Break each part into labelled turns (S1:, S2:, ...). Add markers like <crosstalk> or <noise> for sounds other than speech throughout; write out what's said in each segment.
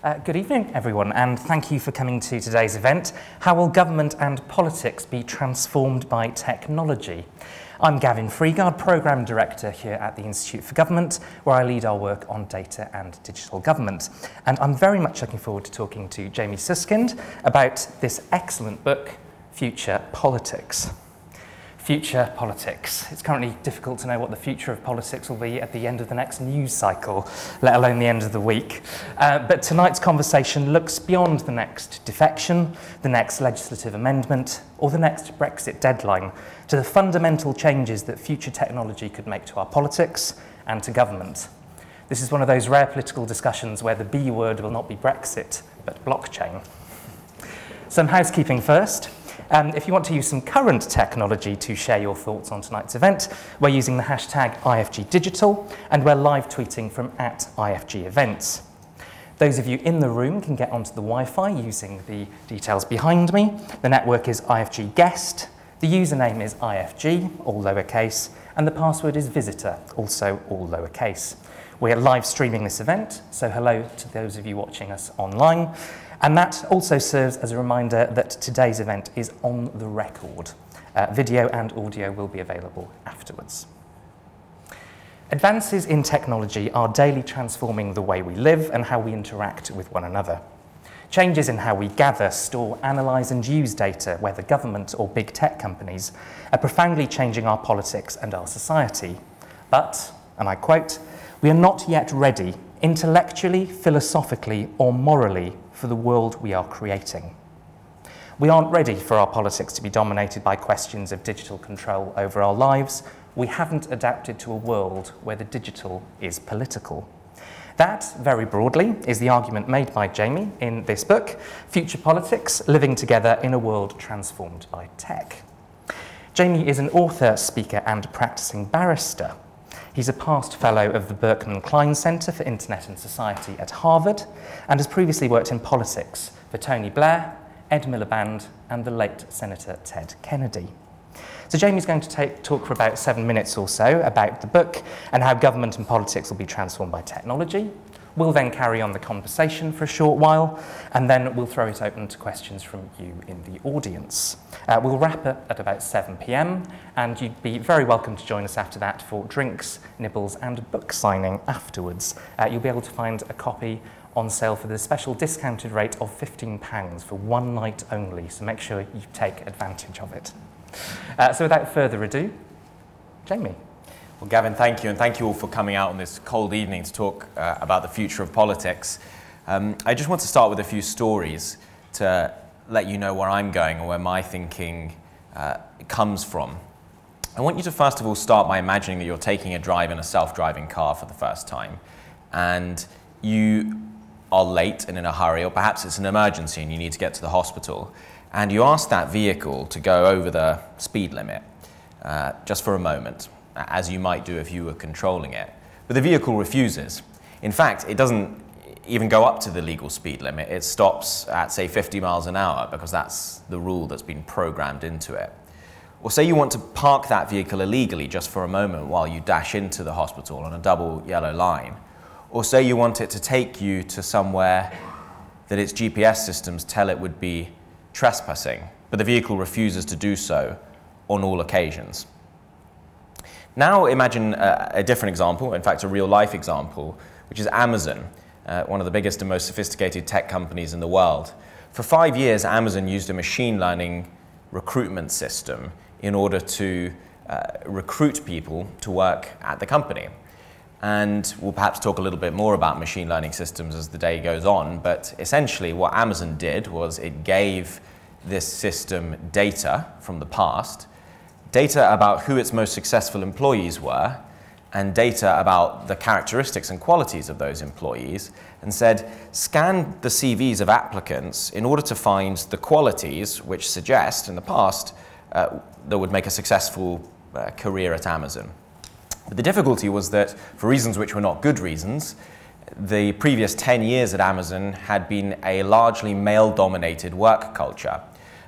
S1: Uh, good evening, everyone, and thank you for coming to today's event How Will Government and Politics Be Transformed by Technology? I'm Gavin Freegard, Programme Director here at the Institute for Government, where I lead our work on data and digital government. And I'm very much looking forward to talking to Jamie Siskind about this excellent book, Future Politics. Future politics. It's currently difficult to know what the future of politics will be at the end of the next news cycle, let alone the end of the week. Uh, but tonight's conversation looks beyond the next defection, the next legislative amendment, or the next Brexit deadline to the fundamental changes that future technology could make to our politics and to government. This is one of those rare political discussions where the B word will not be Brexit, but blockchain. Some housekeeping first. Um, if you want to use some current technology to share your thoughts on tonight's event, we're using the hashtag IFG Digital and we're live tweeting from at IFG Events. Those of you in the room can get onto the Wi-Fi using the details behind me. The network is IFG Guest, the username is IFG, all lowercase, and the password is visitor, also all lowercase. We're live streaming this event, so hello to those of you watching us online. And that also serves as a reminder that today's event is on the record. Uh, video and audio will be available afterwards. Advances in technology are daily transforming the way we live and how we interact with one another. Changes in how we gather, store, analyse and use data, whether government or big tech companies, are profoundly changing our politics and our society. But, and I quote, we are not yet ready, intellectually, philosophically or morally, for the world we are creating. We aren't ready for our politics to be dominated by questions of digital control over our lives. We haven't adapted to a world where the digital is political. That, very broadly, is the argument made by Jamie in this book, Future Politics Living Together in a World Transformed by Tech. Jamie is an author, speaker, and practicing barrister. He's a past fellow of the Berkman Klein Center for Internet and Society at Harvard and has previously worked in politics for Tony Blair, Ed Miliband, and the late Senator Ted Kennedy. So Jamie's going to take, talk for about seven minutes or so about the book and how government and politics will be transformed by technology, We'll then carry on the conversation for a short while, and then we'll throw it open to questions from you in the audience. Uh, we'll wrap up at about 7 pm, and you'd be very welcome to join us after that for drinks, nibbles, and book signing afterwards. Uh, you'll be able to find a copy on sale for the special discounted rate of £15 for one night only, so make sure you take advantage of it. Uh, so without further ado, Jamie.
S2: Well, Gavin, thank you, and thank you all for coming out on this cold evening to talk uh, about the future of politics. Um, I just want to start with a few stories to let you know where I'm going and where my thinking uh, comes from. I want you to first of all start by imagining that you're taking a drive in a self driving car for the first time, and you are late and in a hurry, or perhaps it's an emergency and you need to get to the hospital, and you ask that vehicle to go over the speed limit uh, just for a moment as you might do if you were controlling it. But the vehicle refuses. In fact, it doesn't even go up to the legal speed limit. It stops at, say, 50 miles an hour because that's the rule that's been programmed into it. Or say you want to park that vehicle illegally just for a moment while you dash into the hospital on a double yellow line. Or say you want it to take you to somewhere that its GPS systems tell it would be trespassing, but the vehicle refuses to do so on all occasions. Now imagine a, a different example, in fact, a real life example, which is Amazon, uh, one of the biggest and most sophisticated tech companies in the world. For five years, Amazon used a machine learning recruitment system in order to uh, recruit people to work at the company. And we'll perhaps talk a little bit more about machine learning systems as the day goes on. But essentially, what Amazon did was it gave this system data from the past data about who its most successful employees were, and data about the characteristics and qualities of those employees, and said, scan the CVs of applicants in order to find the qualities which suggest, in the past, uh, that would make a successful uh, career at Amazon. But the difficulty was that, for reasons which were not good reasons, the previous 10 years at Amazon had been a largely male dominated work culture.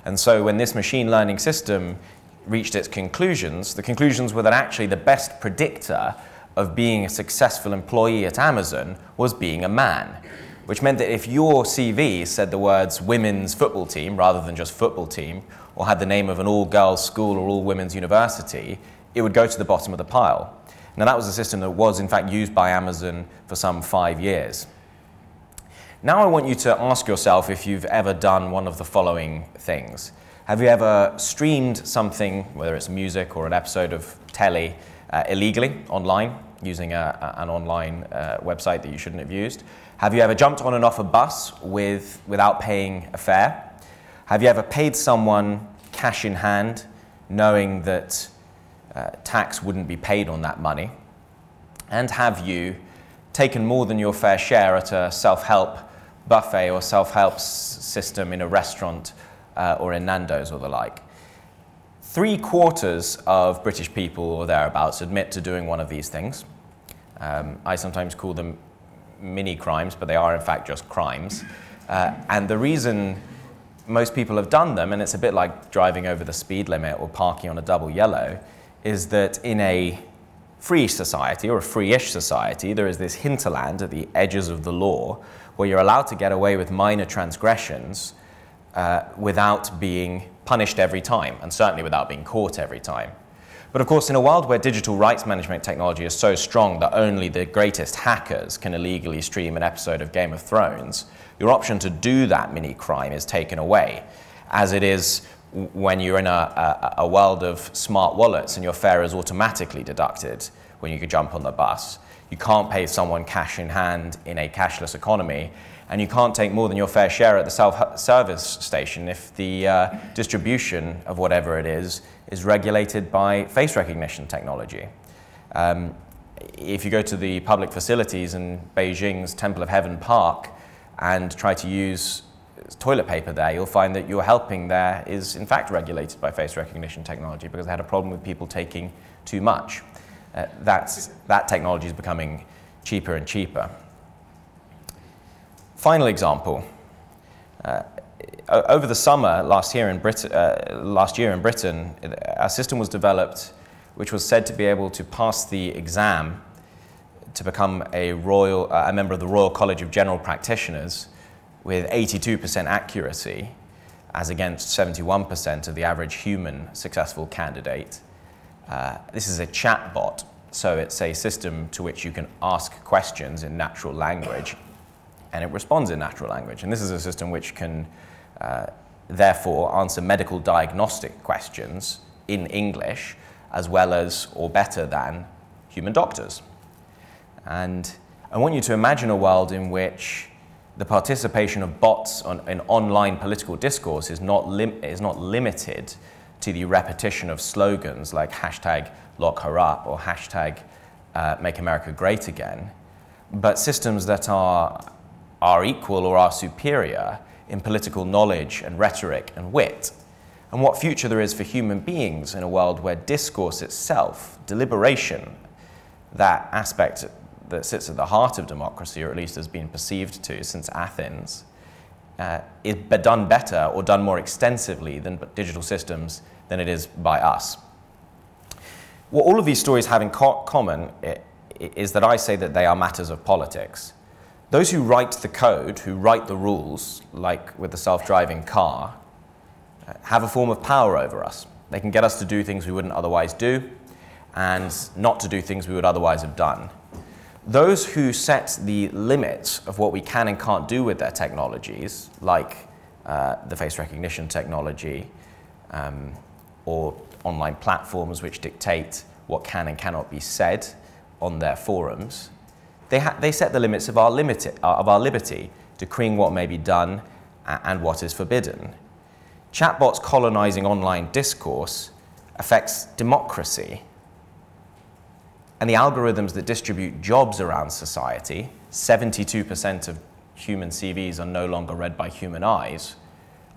S2: And so when this machine learning system reached its conclusions, the conclusions were that actually the best predictor of being a successful employee at Amazon was being a man. which meant that if your CV said the words women's football team rather than just football team, or had the name of an all girls school or all women's university, it would go to the bottom of the pile. Now, that was a system that was, in fact, used by Amazon for some five years. Now, I want you to ask yourself if you've ever done one of the following things. Have you ever streamed something, whether it's music or an episode of telly, uh, illegally online using a, a, an online uh, website that you shouldn't have used? Have you ever jumped on and off a bus with, without paying a fare? Have you ever paid someone cash in hand knowing that uh, tax wouldn't be paid on that money? And have you taken more than your fair share at a self help buffet or self help s- system in a restaurant uh, or in Nando's or the like? Three quarters of British people or thereabouts admit to doing one of these things. Um, I sometimes call them mini crimes, but they are in fact just crimes. Uh, and the reason most people have done them, and it's a bit like driving over the speed limit or parking on a double yellow, is that in a free society or a free-ish society, there is this hinterland at the edges of the law where you're allowed to get away with minor transgressions uh, without being punished every time, and certainly without being caught every time. But of course, in a world where digital rights management technology is so strong that only the greatest hackers can illegally stream an episode of Game of Thrones, your option to do that mini crime is taken away, as it is when you're in a, a, a world of smart wallets and your fare is automatically deducted when you jump on the bus. You can't pay someone cash in hand in a cashless economy, and you can't take more than your fair share at the self service station if the uh, distribution of whatever it is is regulated by face recognition technology. Um, if you go to the public facilities in Beijing's Temple of Heaven Park and try to use toilet paper there, you'll find that your helping there is in fact regulated by face recognition technology because they had a problem with people taking too much. Uh, that's, that technology is becoming cheaper and cheaper. Final example. Uh, over the summer last year in Britain, uh, last year in Britain, a system was developed which was said to be able to pass the exam to become a royal, uh, a member of the Royal College of General Practitioners with 82% accuracy, as against 71% of the average human successful candidate. Uh, this is a chatbot, so it's a system to which you can ask questions in natural language, and it responds in natural language. And this is a system which can uh, therefore answer medical diagnostic questions in English as well as or better than human doctors. And I want you to imagine a world in which the participation of bots on, in online political discourse is not, lim- is not limited to the repetition of slogans like hashtag lock her up or hashtag uh, make America great again, but systems that are, are equal or are superior in political knowledge and rhetoric and wit, and what future there is for human beings in a world where discourse itself, deliberation, that aspect that sits at the heart of democracy, or at least has been perceived to since Athens, uh, is done better or done more extensively than digital systems than it is by us. What all of these stories have in co- common is that I say that they are matters of politics. Those who write the code, who write the rules, like with the self driving car, have a form of power over us. They can get us to do things we wouldn't otherwise do and not to do things we would otherwise have done. Those who set the limits of what we can and can't do with their technologies, like uh, the face recognition technology um, or online platforms which dictate what can and cannot be said on their forums, they, ha- they set the limits of our, limit- uh, of our liberty, decreeing what may be done and what is forbidden. Chatbots colonizing online discourse affects democracy. And the algorithms that distribute jobs around society, 72% of human CVs are no longer read by human eyes,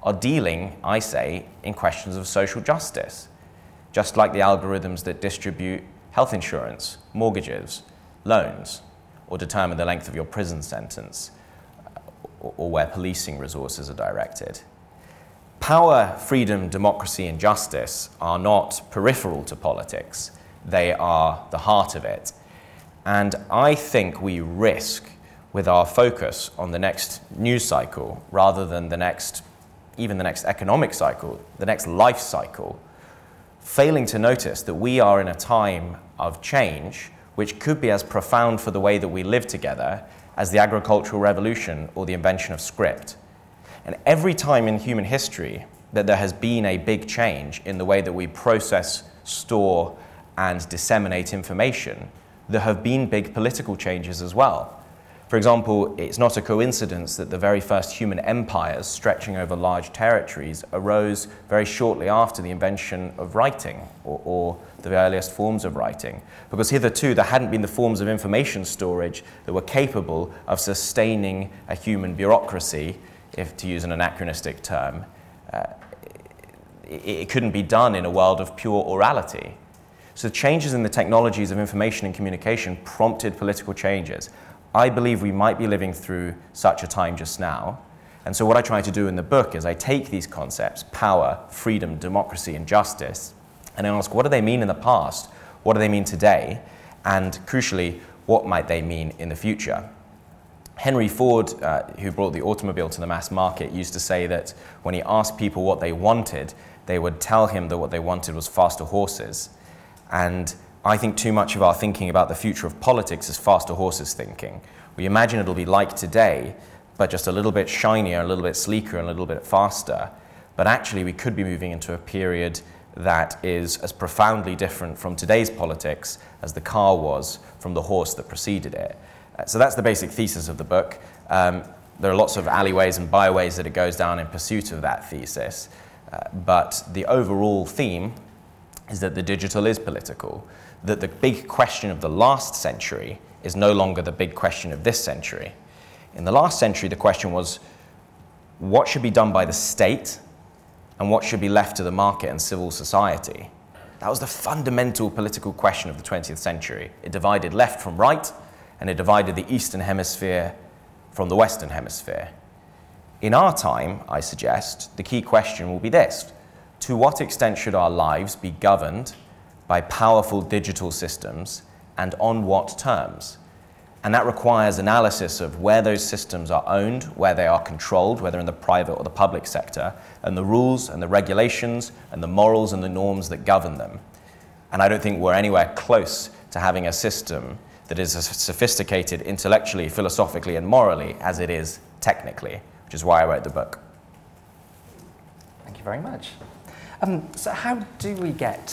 S2: are dealing, I say, in questions of social justice, just like the algorithms that distribute health insurance, mortgages, loans, or determine the length of your prison sentence, uh, or where policing resources are directed. Power, freedom, democracy, and justice are not peripheral to politics they are the heart of it. And I think we risk with our focus on the next news cycle rather than the next, even the next economic cycle, the next life cycle, failing to notice that we are in a time of change which could be as profound for the way that we live together as the agricultural revolution or the invention of script. And every time in human history that there has been a big change in the way that we process, store, and disseminate information, there have been big political changes as well. For example, it's not a coincidence that the very first human empires stretching over large territories arose very shortly after the invention of writing or, or, the earliest forms of writing. Because hitherto there hadn't been the forms of information storage that were capable of sustaining a human bureaucracy, if to use an anachronistic term. Uh, it, it couldn't be done in a world of pure orality. So changes in the technologies of information and communication prompted political changes. I believe we might be living through such a time just now. And so, what I try to do in the book is I take these concepts power, freedom, democracy, and justice and I ask what do they mean in the past? What do they mean today? And crucially, what might they mean in the future? Henry Ford, uh, who brought the automobile to the mass market, used to say that when he asked people what they wanted, they would tell him that what they wanted was faster horses. And I think too much of our thinking about the future of politics is faster horses thinking. We imagine it'll be like today, but just a little bit shinier, a little bit sleeker, and a little bit faster. But actually, we could be moving into a period that is as profoundly different from today's politics as the car was from the horse that preceded it. Uh, so that's the basic thesis of the book. Um, there are lots of alleyways and byways that it goes down in pursuit of that thesis. Uh, but the overall theme is that the digital is political that the big question of the last century is no longer the big question of this century. In the last century, the question was what should be done by the state and what should be left to the market and civil society? That was the fundamental political question of the 20th century. It divided left from right, and it divided the Eastern Hemisphere from the Western Hemisphere. In our time, I suggest, the key question will be this To what extent should our lives be governed by powerful digital systems and on what terms. And that requires analysis of where those systems are owned, where they are controlled, whether in the private or the public sector, and the rules and the regulations and the morals and the norms that govern them. And I don't think we're anywhere close to having a system that is as sophisticated intellectually, philosophically, and morally as it is technically, which is why I wrote the book.
S1: Thank you very much. Um, so, how do we get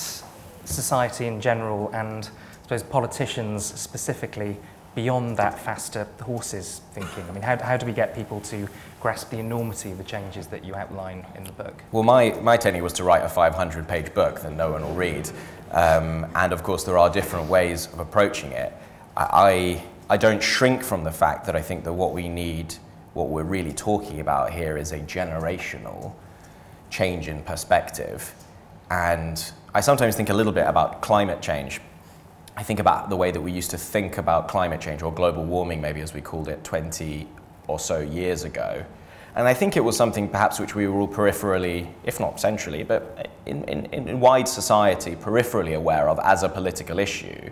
S1: society in general and I suppose politicians specifically beyond that faster horses thinking? I mean, how, how do we get people to grasp the enormity of the changes that you outline in the book?
S2: Well, my, my tenure was to write a 500 page book that no one will read. Um, and of course, there are different ways of approaching it. I, I don't shrink from the fact that I think that what we need, what we're really talking about here, is a generational change in perspective. And I sometimes think a little bit about climate change. I think about the way that we used to think about climate change, or global warming, maybe as we called it 20 or so years ago. And I think it was something perhaps which we were all peripherally, if not centrally, but in, in, in wide society, peripherally aware of as a political issue.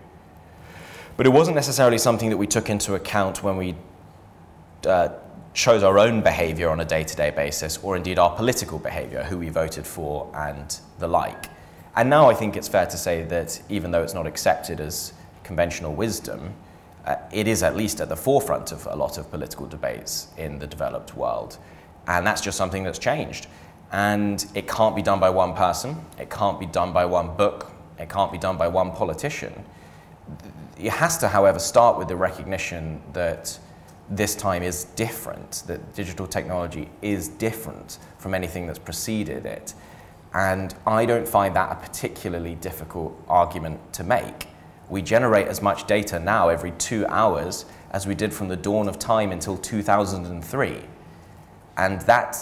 S2: But it wasn't necessarily something that we took into account when we uh, chose our own behavior on a day to day basis, or indeed our political behavior, who we voted for, and the like. And now I think it's fair to say that even though it's not accepted as conventional wisdom, uh, it is at least at the forefront of a lot of political debates in the developed world. And that's just something that's changed. And it can't be done by one person, it can't be done by one book, it can't be done by one politician. It has to, however, start with the recognition that this time is different, that digital technology is different from anything that's preceded it. And I don't find that a particularly difficult argument to make. We generate as much data now every two hours as we did from the dawn of time until 2003. And that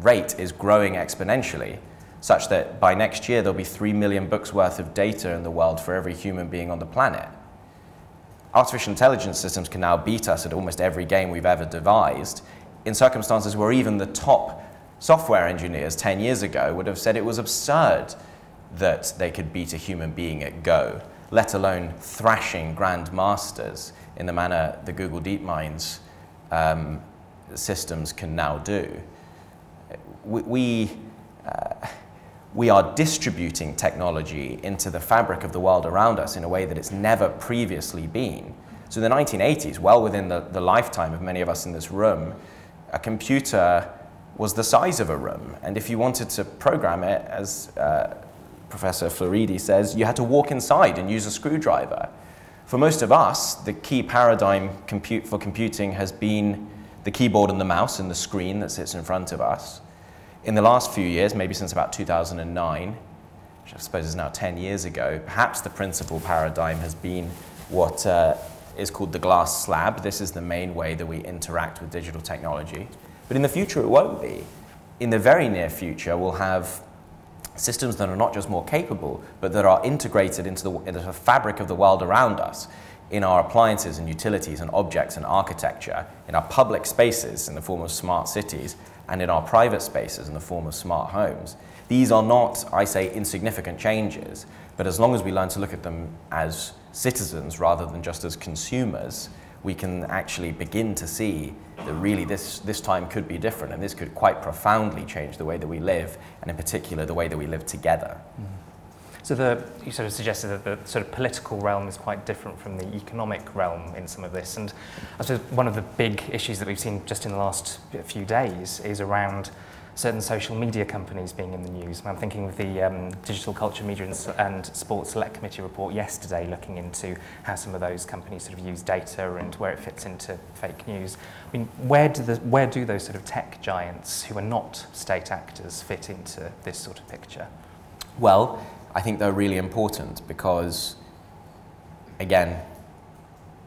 S2: rate is growing exponentially, such that by next year there'll be 3 million books worth of data in the world for every human being on the planet. Artificial intelligence systems can now beat us at almost every game we've ever devised in circumstances where even the top software engineers 10 years ago would have said it was absurd that they could beat a human being at Go, let alone thrashing grandmasters in the manner the Google DeepMinds um, systems can now do. We, we, uh, we are distributing technology into the fabric of the world around us in a way that it's never previously been. So, in the 1980s, well within the, the lifetime of many of us in this room, a computer was the size of a room. And if you wanted to program it, as uh, Professor Floridi says, you had to walk inside and use a screwdriver. For most of us, the key paradigm compute for computing has been the keyboard and the mouse and the screen that sits in front of us. In the last few years, maybe since about 2009, which I suppose is now 10 years ago, perhaps the principal paradigm has been what uh, is called the glass slab. This is the main way that we interact with digital technology. But in the future, it won't be. In the very near future, we'll have systems that are not just more capable, but that are integrated into the, into the fabric of the world around us in our appliances and utilities and objects and architecture, in our public spaces in the form of smart cities, and in our private spaces in the form of smart homes. These are not, I say, insignificant changes, but as long as we learn to look at them as citizens rather than just as consumers, we can actually begin to see that really this, this time could be different and this could quite profoundly change the way that we live and in particular the way that we live together. Mm.
S1: So the, you sort of suggested that the sort of political realm is quite different from the economic realm in some of this. And I suppose one of the big issues that we've seen just in the last few days is around certain social media companies being in the news. I'm thinking of the um, Digital Culture, Media and, and Sports Select Committee report yesterday looking into how some of those companies sort of use data and where it fits into fake news. I mean, where do, the, where do those sort of tech giants who are not state actors fit into this sort of picture?
S2: Well, I think they're really important because, again,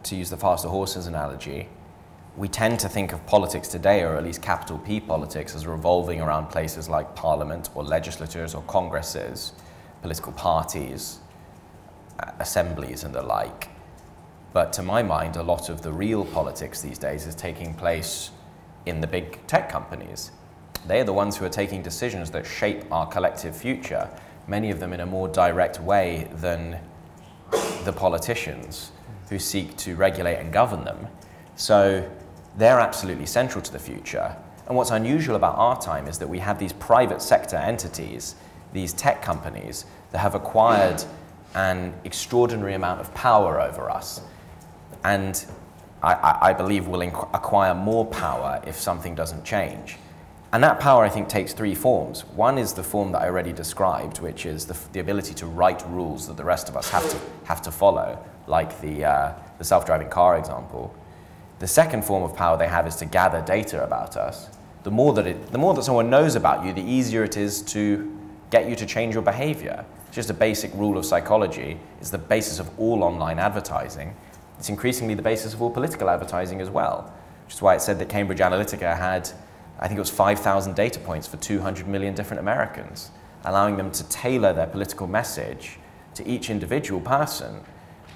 S2: to use the faster horses analogy, we tend to think of politics today, or at least capital P politics, as revolving around places like parliament or legislatures or congresses, political parties, assemblies, and the like. But to my mind, a lot of the real politics these days is taking place in the big tech companies. They are the ones who are taking decisions that shape our collective future, many of them in a more direct way than the politicians who seek to regulate and govern them. So they're absolutely central to the future. And what's unusual about our time is that we have these private sector entities, these tech companies, that have acquired an extraordinary amount of power over us. And I, I believe will inc- acquire more power if something doesn't change. And that power, I think, takes three forms. One is the form that I already described, which is the, the ability to write rules that the rest of us have to, have to follow, like the, uh, the self driving car example. The second form of power they have is to gather data about us. The more that, it, the more that someone knows about you, the easier it is to get you to change your behavior. It's just a basic rule of psychology. It's the basis of all online advertising. It's increasingly the basis of all political advertising as well, which is why it said that Cambridge Analytica had, I think it was 5,000 data points for 200 million different Americans, allowing them to tailor their political message to each individual person,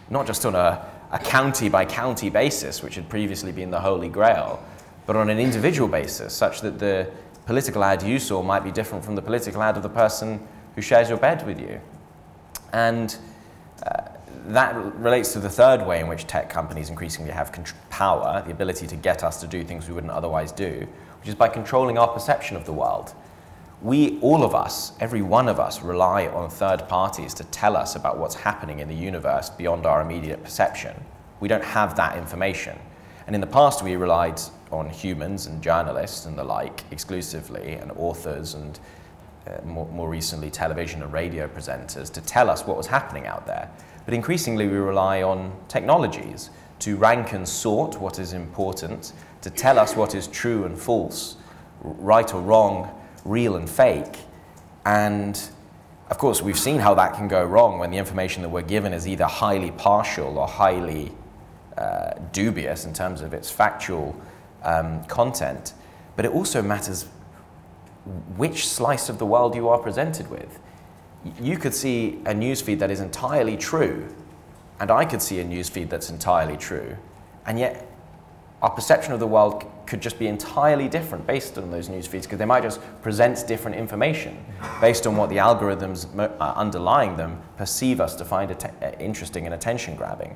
S2: not just on a a county by county basis, which had previously been the Holy Grail, but on an individual basis, such that the political ad you saw might be different from the political ad of the person who shares your bed with you. And uh, that relates to the third way in which tech companies increasingly have power, the ability to get us to do things we wouldn't otherwise do, which is by controlling our perception of the world we, all of us, every one of us, rely on third parties to tell us about what's happening in the universe beyond our immediate perception. We don't have that information. And in the past, we relied on humans and journalists and the like exclusively, and authors and uh, more, more recently television and radio presenters to tell us what was happening out there. But increasingly, we rely on technologies to rank and sort what is important, to tell us what is true and false, right or wrong, real and fake. And of course, we've seen how that can go wrong when the information that we're given is either highly partial or highly uh, dubious in terms of its factual um, content. But it also matters which slice of the world you are presented with. You could see a newsfeed that is entirely true, and I could see a newsfeed that's entirely true, and yet our perception of the world could just be entirely different based on those news feeds because they might just present different information based on what the algorithms uh, underlying them perceive us to find att- uh, interesting and attention grabbing.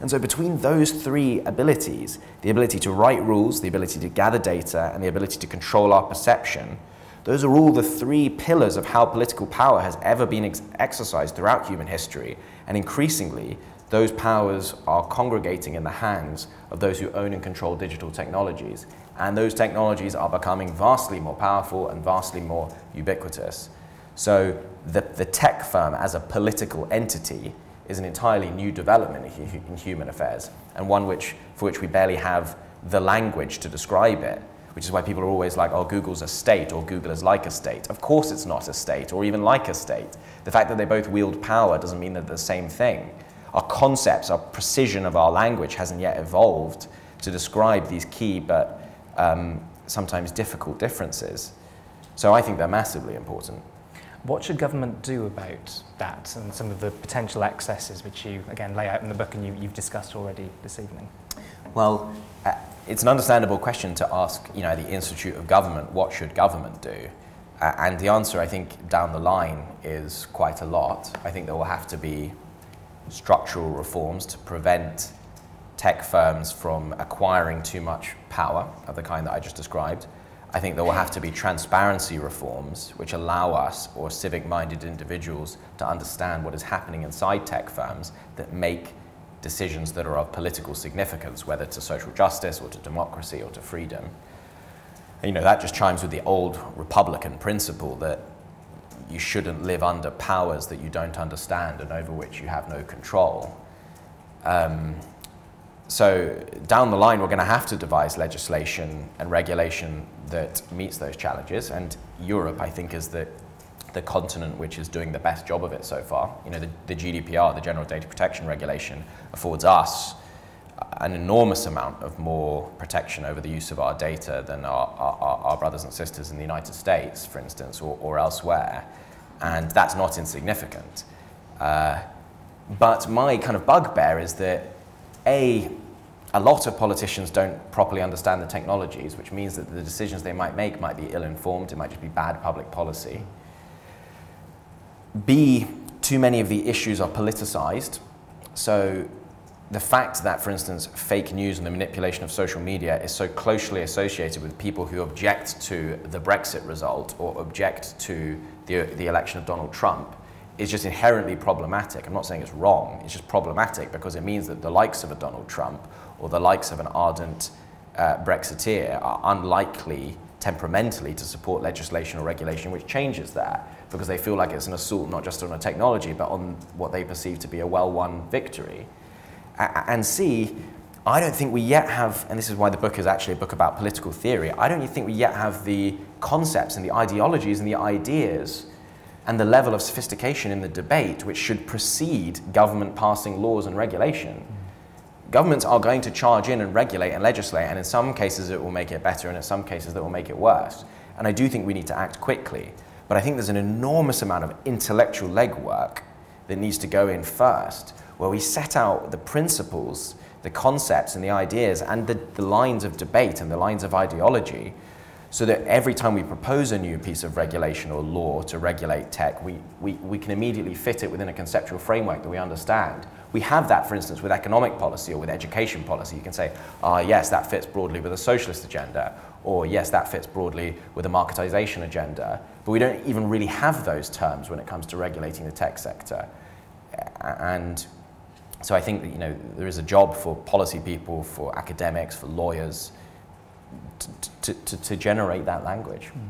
S2: And so, between those three abilities the ability to write rules, the ability to gather data, and the ability to control our perception those are all the three pillars of how political power has ever been ex- exercised throughout human history. And increasingly, those powers are congregating in the hands of those who own and control digital technologies. And those technologies are becoming vastly more powerful and vastly more ubiquitous. So, the, the tech firm as a political entity is an entirely new development in human affairs, and one which, for which we barely have the language to describe it which is why people are always like, oh, Google's a state or Google is like a state. Of course it's not a state or even like a state. The fact that they both wield power doesn't mean they're the same thing. Our concepts, our precision of our language hasn't yet evolved to describe these key but um, sometimes difficult differences. So I think they're massively important.
S1: What should government do about that and some of the potential excesses which you, again, lay out in the book and you, have discussed already this evening?
S2: Well, uh, it's an understandable question to ask, you know, the Institute of Government, what should government do? Uh, and the answer, I think, down the line is quite a lot. I think there will have to be structural reforms to prevent tech firms from acquiring too much power of the kind that I just described. I think there will have to be transparency reforms which allow us or civic minded individuals to understand what is happening inside tech firms that make decisions that are of political significance, whether to social justice or to democracy or to freedom. And, you know, that just chimes with the old Republican principle that you shouldn't live under powers that you don't understand and over which you have no control. Um, so down the line, we're going to have to devise legislation and regulation that meets those challenges. And Europe, I think, is the the continent which is doing the best job of it so far. You know, the, the GDPR, the General Data Protection Regulation, affords us an enormous amount of more protection over the use of our data than our, our, our brothers and sisters in the United States, for instance, or, or elsewhere. And that's not insignificant. Uh, but my kind of bugbear is that A, a lot of politicians don't properly understand the technologies, which means that the decisions they might make might be ill informed, it might just be bad public policy. B, too many of the issues are politicized. So the fact that, for instance, fake news and the manipulation of social media is so closely associated with people who object to the Brexit result or object to the, the election of Donald Trump is just inherently problematic. I'm not saying it's wrong, it's just problematic because it means that the likes of a Donald Trump or the likes of an ardent uh, Brexiteer are unlikely temperamentally to support legislation or regulation which changes that because they feel like it's an assault not just on a technology but on what they perceive to be a well won victory. And C, I don't think we yet have, and this is why the book is actually a book about political theory, I don't think we yet have the concepts and the ideologies and the ideas and the level of sophistication in the debate which should precede government passing laws and regulation. Governments are going to charge in and regulate and legislate, and in some cases it will make it better, and in some cases that will make it worse. And I do think we need to act quickly. But I think there's an enormous amount of intellectual legwork that needs to go in first, where we set out the principles, the concepts, and the ideas, and the, the lines of debate and the lines of ideology, so that every time we propose a new piece of regulation or law to regulate tech, we, we, we can immediately fit it within a conceptual framework that we understand. We have that, for instance, with economic policy or with education policy. You can say, ah, yes, that fits broadly with a socialist agenda, or yes, that fits broadly with a marketization agenda. But we don't even really have those terms when it comes to regulating the tech sector. And so I think that you know, there is a job for policy people, for academics, for lawyers to, to, to generate that language. Mm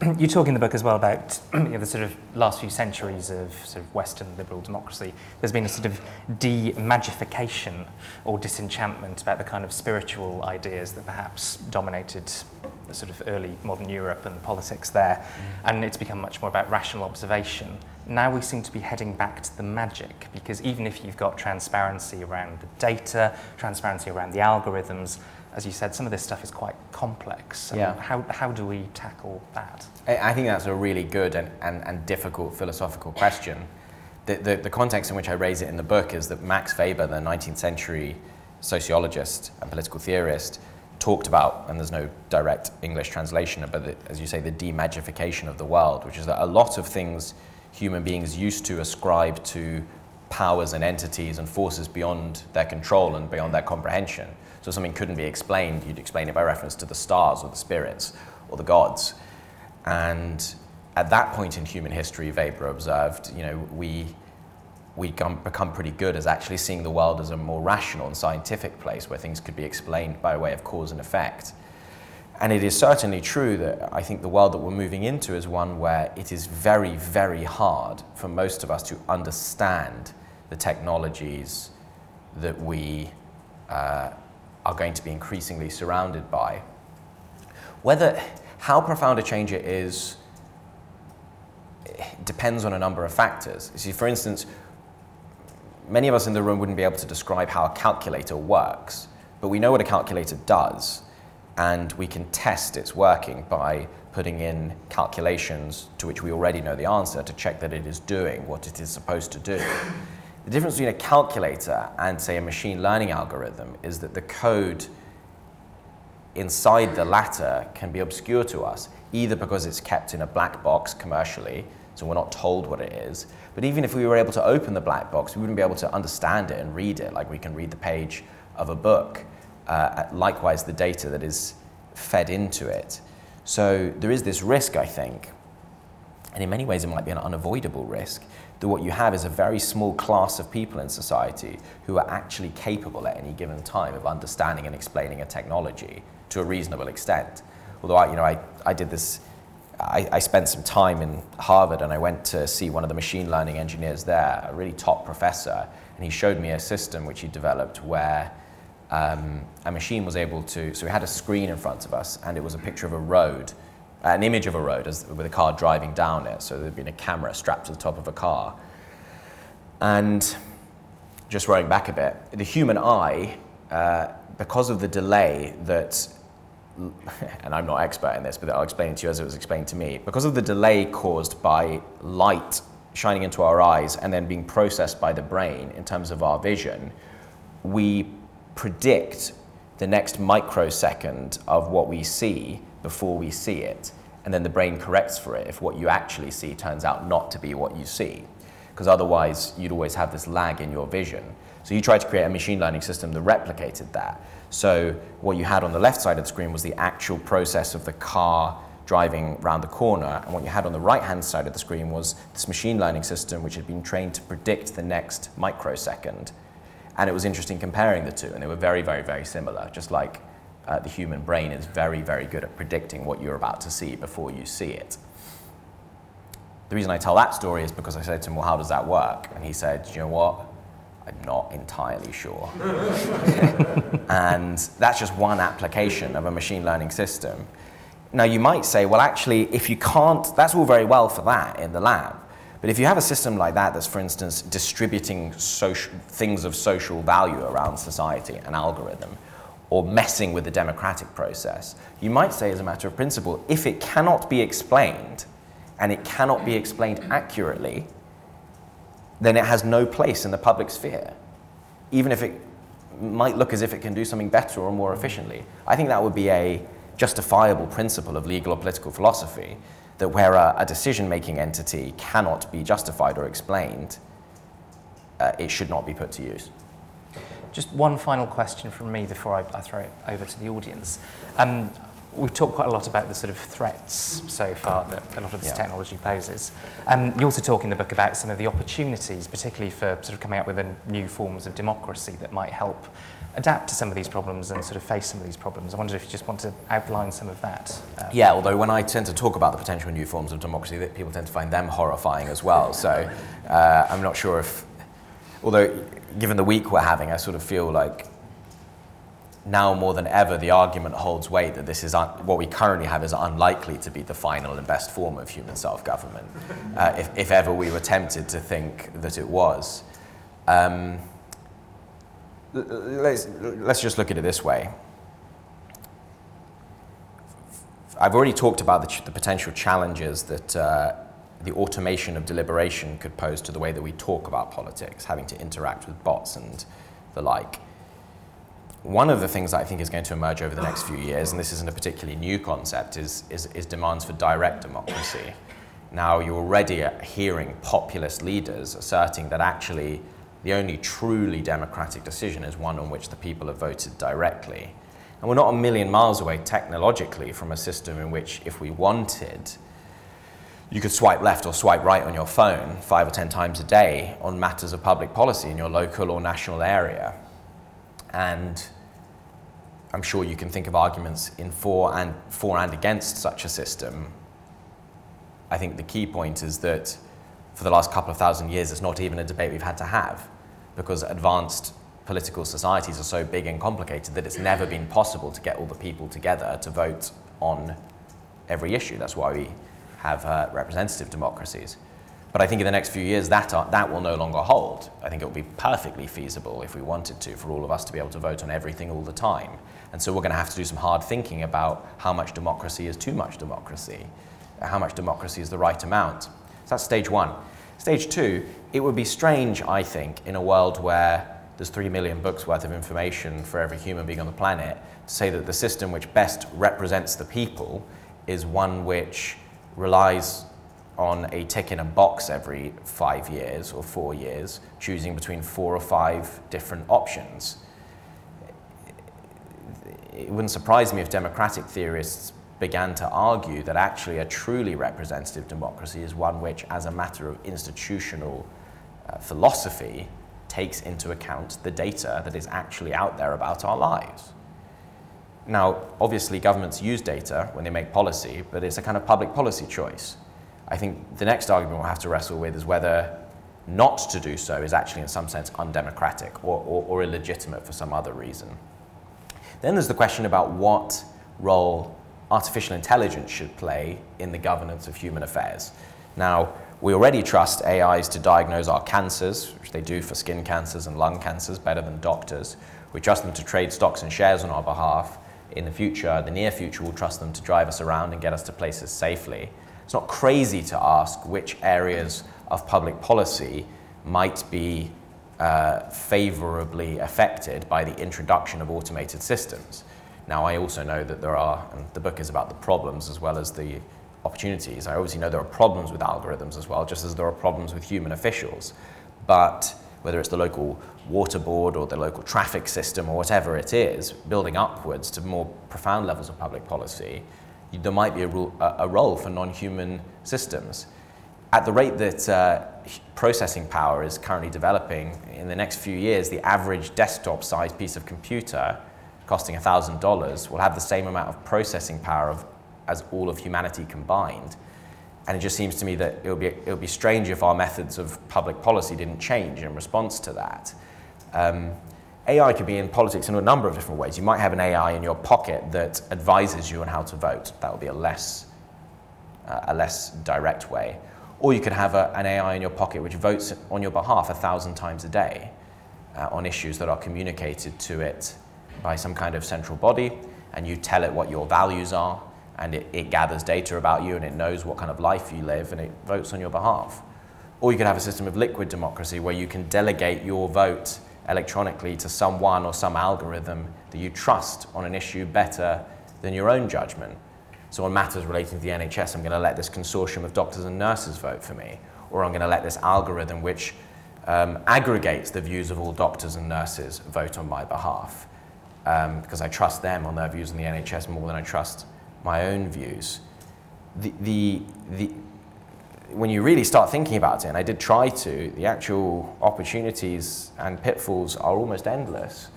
S2: <clears throat>
S1: you talk in the book as well about <clears throat> you know, the sort of last few centuries of sort of Western liberal democracy. There's been a sort of demagification or disenchantment about the kind of spiritual ideas that perhaps dominated the sort of early modern Europe and the politics there. Mm. And it's become much more about rational observation. Now we seem to be heading back to the magic because even if you've got transparency around the data, transparency around the algorithms, as you said, some of this stuff is quite complex.
S2: Yeah.
S1: How, how do we tackle that?
S2: I think that's a really good and, and, and difficult philosophical question. The, the, the context in which I raise it in the book is that Max Weber, the 19th century sociologist and political theorist, talked about, and there's no direct English translation, but the, as you say, the demagification of the world, which is that a lot of things human beings used to ascribe to powers and entities and forces beyond their control and beyond their comprehension. So something couldn't be explained, you'd explain it by reference to the stars or the spirits or the gods. And at that point in human history, Weber observed, you know, we we become pretty good as actually seeing the world as a more rational and scientific place where things could be explained by way of cause and effect. And it is certainly true that I think the world that we're moving into is one where it is very, very hard for most of us to understand the technologies that we uh, are going to be increasingly surrounded by. Whether, how profound a change it is, depends on a number of factors. You see, for instance, many of us in the room wouldn't be able to describe how a calculator works, but we know what a calculator does, and we can test its working by putting in calculations to which we already know the answer to check that it is doing what it is supposed to do. The difference between a calculator and, say, a machine learning algorithm is that the code inside the latter can be obscure to us, either because it's kept in a black box commercially, so we're not told what it is, but even if we were able to open the black box, we wouldn't be able to understand it and read it like we can read the page of a book. Uh, likewise, the data that is fed into it. So there is this risk, I think, and in many ways it might be an unavoidable risk, that what you have is a very small class of people in society who are actually capable at any given time of understanding and explaining a technology to a reasonable extent. Although I, you know, I, I did this I, I, spent some time in Harvard and I went to see one of the machine learning engineers there, a really top professor, and he showed me a system which he developed where um, a machine was able to, so we had a screen in front of us and it was a picture of a road, an image of a road as, with a car driving down it. So there'd been a camera strapped to the top of a car. And just rolling back a bit, the human eye, uh, because of the delay that <laughs> and I'm not expert in this, but I'll explain it to you as it was explained to me. Because of the delay caused by light shining into our eyes and then being processed by the brain in terms of our vision, we predict the next microsecond of what we see before we see it. And then the brain corrects for it if what you actually see turns out not to be what you see. Because otherwise, you'd always have this lag in your vision. So you tried to create a machine learning system that replicated that. So what you had on the left side of the screen was the actual process of the car driving around the corner, and what you had on the right-hand side of the screen was this machine learning system which had been trained to predict the next microsecond. And it was interesting comparing the two, and they were very, very, very similar, just like uh, the human brain is very, very good at predicting what you're about to see before you see it. The reason I tell that story is because I said to him, well, how does that work? And he said, you know what? I'm not entirely sure. <laughs> and that's just one application of a machine learning system. Now, you might say, well, actually, if you can't, that's all very well for that in the lab. But if you have a system like that that's, for instance, distributing social, things of social value around society, an algorithm, or messing with the democratic process, you might say, as a matter of principle, if it cannot be explained, and it cannot be explained accurately, then it has no place in the public sphere, even if it might look as if it can do something better or more efficiently. I think that would be a justifiable principle of legal or political philosophy that where a, a decision making entity cannot be justified or explained, uh, it should not be put to use.
S1: Just one final question from me before I, I throw it over to the audience. Um, we've talked quite a lot about the sort of threats so far that a lot of this yeah. technology poses. Um, you also talk in the book about some of the opportunities, particularly for sort of coming up with new forms of democracy that might help adapt to some of these problems and sort of face some of these problems. I wonder if you just want to outline some of that.
S2: Um, yeah, although when I tend to talk about the potential new forms of democracy, that people tend to find them horrifying as well. So uh, I'm not sure if, although given the week we're having, I sort of feel like now more than ever, the argument holds weight that this is un- what we currently have is unlikely to be the final and best form of human self government, uh, if, if, ever we were tempted to think that it was. Um, let's, let's just look at it this way. I've already talked about the, ch- the potential challenges that uh, the automation of deliberation could pose to the way that we talk about politics, having to interact with bots and the like one of the things that I think is going to emerge over the next few years, and this isn't a particularly new concept, is, is, is demands for direct democracy. Now, you're already hearing populist leaders asserting that actually the only truly democratic decision is one on which the people have voted directly. And we're not a million miles away technologically from a system in which, if we wanted, you could swipe left or swipe right on your phone five or ten times a day on matters of public policy in your local or national area. And I'm sure you can think of arguments in for and for and against such a system. I think the key point is that for the last couple of thousand years, it's not even a debate we've had to have because advanced political societies are so big and complicated that it's never been possible to get all the people together to vote on every issue. That's why we have uh, representative democracies. But I think in the next few years, that, are, that will no longer hold. I think it will be perfectly feasible, if we wanted to, for all of us to be able to vote on everything all the time. And so we're going to have to do some hard thinking about how much democracy is too much democracy, how much democracy is the right amount. So that's stage one. Stage two, it would be strange, I think, in a world where there's three million books worth of information for every human being on the planet, to say that the system which best represents the people is one which relies on a tick in a box every five years or four years, choosing between four or five different options. It wouldn't surprise me if democratic theorists began to argue that actually a truly representative democracy is one which, as a matter of institutional uh, philosophy, takes into account the data that is actually out there about our lives. Now, obviously, governments use data when they make policy, but it's a kind of public policy choice. I think the next argument we'll have to wrestle with is whether not to do so is actually, in some sense, undemocratic or, or, or illegitimate for some other reason. Then there's the question about what role artificial intelligence should play in the governance of human affairs. Now, we already trust AIs to diagnose our cancers, which they do for skin cancers and lung cancers better than doctors. We trust them to trade stocks and shares on our behalf in the future, the near future, we'll trust them to drive us around and get us to places safely. It's not crazy to ask which areas of public policy might be uh, favorably affected by the introduction of automated systems. Now, I also know that there are, and the book is about the problems as well as the opportunities. I obviously know there are problems with algorithms as well, just as there are problems with human officials. But whether it's the local water board or the local traffic system or whatever it is, building upwards to more profound levels of public policy, there might be a, a role for non-human systems. At the rate that uh, processing power is currently developing, in the next few years, the average desktop-sized piece of computer costing $1,000 will have the same amount of processing power of, as all of humanity combined. And it just seems to me that it would be, it would be strange if our methods of public policy didn't change in response to that. Um, AI could be in politics in a number of different ways. You might have an AI in your pocket that advises you on how to vote. That would be a less, uh, a less direct way. Or you could have a, an AI in your pocket which votes on your behalf a thousand times a day uh, on issues that are communicated to it by some kind of central body, and you tell it what your values are, and it, it gathers data about you, and it knows what kind of life you live, and it votes on your behalf. Or you could have a system of liquid democracy where you can delegate your vote electronically to someone or some algorithm that you trust on an issue better than your own judgment. So on matters relating to the NHS, I'm going to let this consortium of doctors and nurses vote for me, or I'm going to let this algorithm which um, aggregates the views of all doctors and nurses vote on my behalf, um, because I trust them on their views on the NHS more than I trust my own views. The, the, the, when you really start thinking about it, and I did try to, the actual opportunities and pitfalls are almost endless.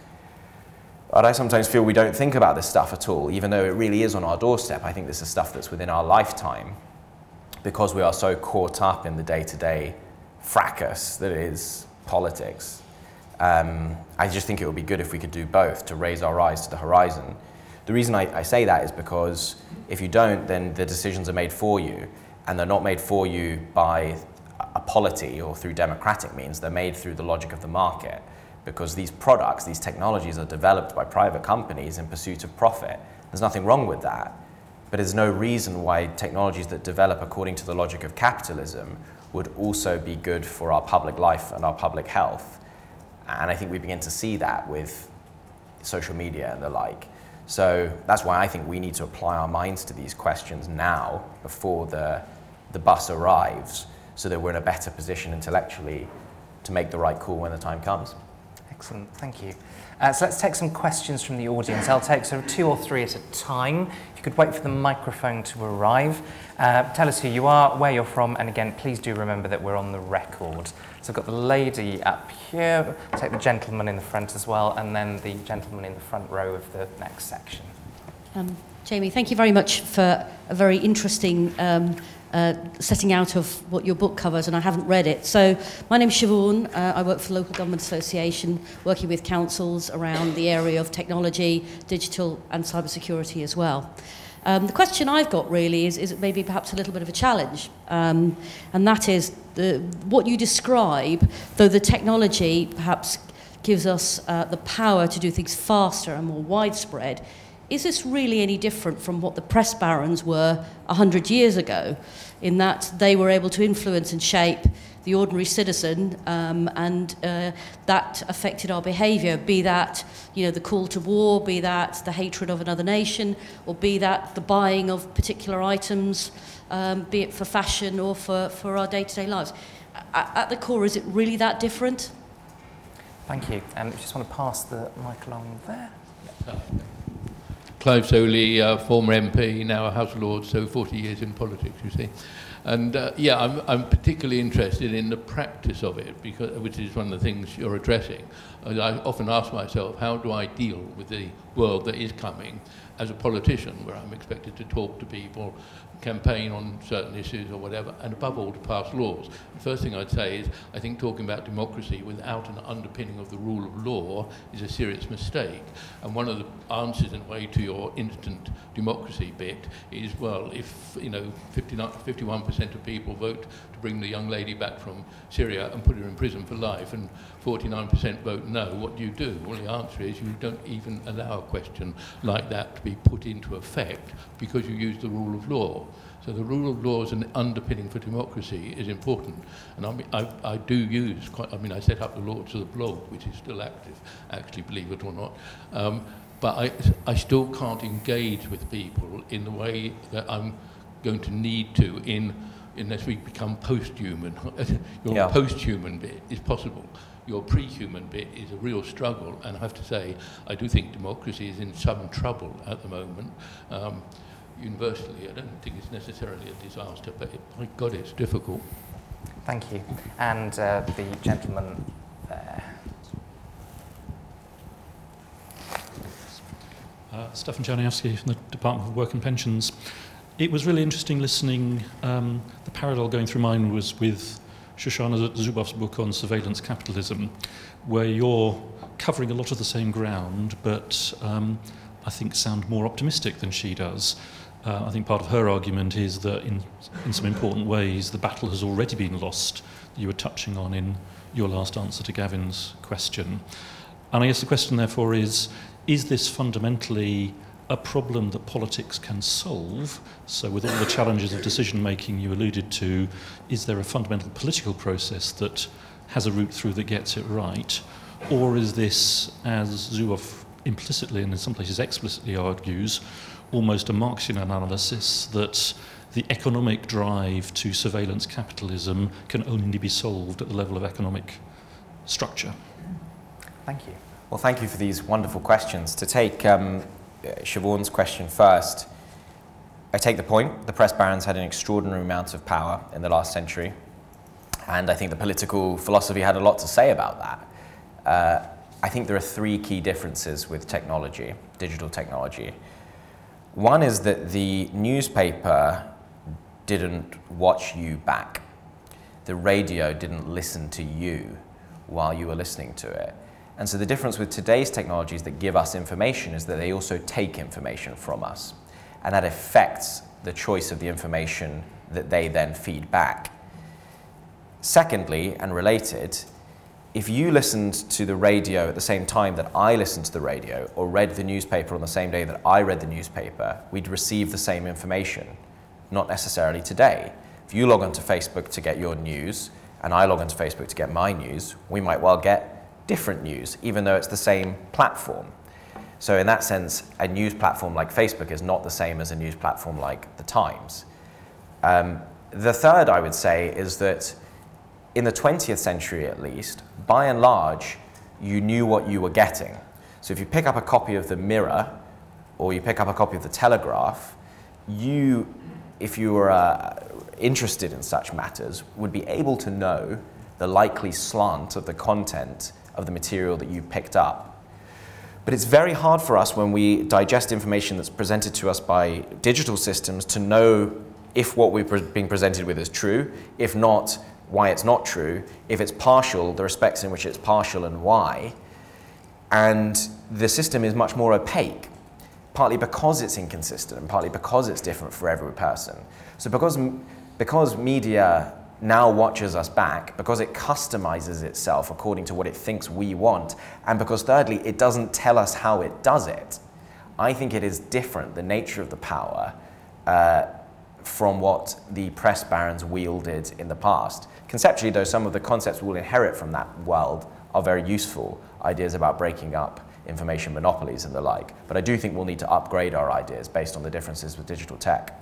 S2: But I sometimes feel we don't think about this stuff at all, even though it really is on our doorstep. I think this is stuff that's within our lifetime because we are so caught up in the day to day fracas that is politics. Um, I just think it would be good if we could do both to raise our eyes to the horizon. The reason I, I say that is because if you don't, then the decisions are made for you and they're not made for you by a polity or through democratic means, they're made through the logic of the market because these products, these technologies are developed by private companies in pursuit of profit. There's nothing wrong with that, but there's no reason why technologies that develop according to the logic of capitalism would also be good for our public life and our public health. And I think we begin to see that with social media and the like. So that's why I think we need to apply our minds to these questions now before the, the bus arrives so that we're in a better position intellectually to make the right call when the time comes.
S1: Excellent, thank you. Uh, so let's take some questions from the audience. I'll take sort of two or three at a time. If you could wait for the microphone to arrive. Uh, tell us who you are, where you're from, and again, please do remember that we're on the record. So I've got the lady up here, take the gentleman in the front as well, and then the gentleman in the front row of the next section.
S3: Um, Jamie, thank you very much for a very interesting um, uh, setting out of what your book covers, and I haven't read it. So, my name's Siobhan. Uh, I work for the Local Government Association, working with councils around the area of technology, digital, and cybersecurity as well. Um, the question I've got really is, is maybe perhaps a little bit of a challenge, um, and that is the, what you describe, though the technology perhaps gives us uh, the power to do things faster and more widespread, is this really any different from what the press barons were 100 years ago, in that they were able to influence and shape the ordinary citizen, um, and uh, that affected our behaviour, be that you know, the call to war, be that the hatred of another nation, or be that the buying of particular items, um, be it for fashion or for, for our day-to-day lives. At, at the core, is it really that different?
S1: Thank you. Um, I just want to pass the mic along there.
S4: Clive Soley, uh, former MP, now a House Lord, so 40 years in politics, you see. And uh, yeah, I'm, I'm particularly interested in the practice of it, because, which is one of the things you're addressing. I often ask myself, how do I deal with the world that is coming as a politician, where I'm expected to talk to people campaign on certain issues or whatever, and above all to pass laws. The first thing I'd say is I think talking about democracy without an underpinning of the rule of law is a serious mistake. And one of the answers in a way to your instant democracy bit is, well, if you know 51% of people vote bring the young lady back from Syria and put her in prison for life, and 49% vote no, what do you do? Well, the answer is you don't even allow a question like that to be put into effect because you use the rule of law. So the rule of law as an underpinning for democracy is important. And I, mean, I, I do use, quite, I mean, I set up the Lords of the Blog, which is still active, actually, believe it or not. Um, but I, I still can't engage with people in the way that I'm going to need to in unless we become post-human. <laughs> Your yeah. post-human bit is possible. Your pre-human bit is a real struggle, and I have to say, I do think democracy is in some trouble at the moment. Um, universally, I don't think it's necessarily a disaster, but it, my God, it's difficult.
S1: Thank you. And uh, the gentleman there.
S5: Uh, Stefan Czerniawski from the Department of Work and Pensions. It was really interesting listening. Um, the parallel going through mine was with Shoshana Zuboff's book on surveillance capitalism, where you're covering a lot of the same ground, but um, I think sound more optimistic than she does. Uh, I think part of her argument is that in, in some important ways the battle has already been lost, you were touching on in your last answer to Gavin's question. And I guess the question, therefore, is is this fundamentally a problem that politics can solve? So, with all the challenges of decision making you alluded to, is there a fundamental political process that has a route through that gets it right? Or is this, as Zuboff implicitly and in some places explicitly argues, almost a Marxian analysis that the economic drive to surveillance capitalism can only be solved at the level of economic structure.
S1: Thank you.
S2: Well, thank you for these wonderful questions. To take um, Siobhan's question first, I take the point. The press barons had an extraordinary amount of power in the last century, and I think the political philosophy had a lot to say about that. Uh, I think there are three key differences with technology, digital technology. One is that the newspaper didn't watch you back. The radio didn't listen to you while you were listening to it. And so the difference with today's technologies that give us information is that they also take information from us. And that affects the choice of the information that they then feed back. Secondly, and related, if you listened to the radio at the same time that I listened to the radio, or read the newspaper on the same day that I read the newspaper, we'd receive the same information. Not necessarily today. If you log onto Facebook to get your news, and I log onto Facebook to get my news, we might well get different news, even though it's the same platform. So, in that sense, a news platform like Facebook is not the same as a news platform like The Times. Um, the third, I would say, is that in the 20th century at least, by and large, you knew what you were getting. So if you pick up a copy of the Mirror or you pick up a copy of the Telegraph, you, if you were uh, interested in such matters, would be able to know the likely slant of the content of the material that you picked up. But it's very hard for us when we digest information that's presented to us by digital systems to know if what we're being presented with is true, if not, why it's not true, if it's partial, the respects in which it's partial and why. And the system is much more opaque, partly because it's inconsistent and partly because it's different for every person. So because, because media now watches us back, because it customizes itself according to what it thinks we want, and because thirdly, it doesn't tell us how it does it, I think it is different, the nature of the power, uh, from what the press barons wielded in the past. Conceptually, though, some of the concepts we'll inherit from that world are very useful ideas about breaking up information monopolies and the like. But I do think we'll need to upgrade our ideas based on the differences with digital tech.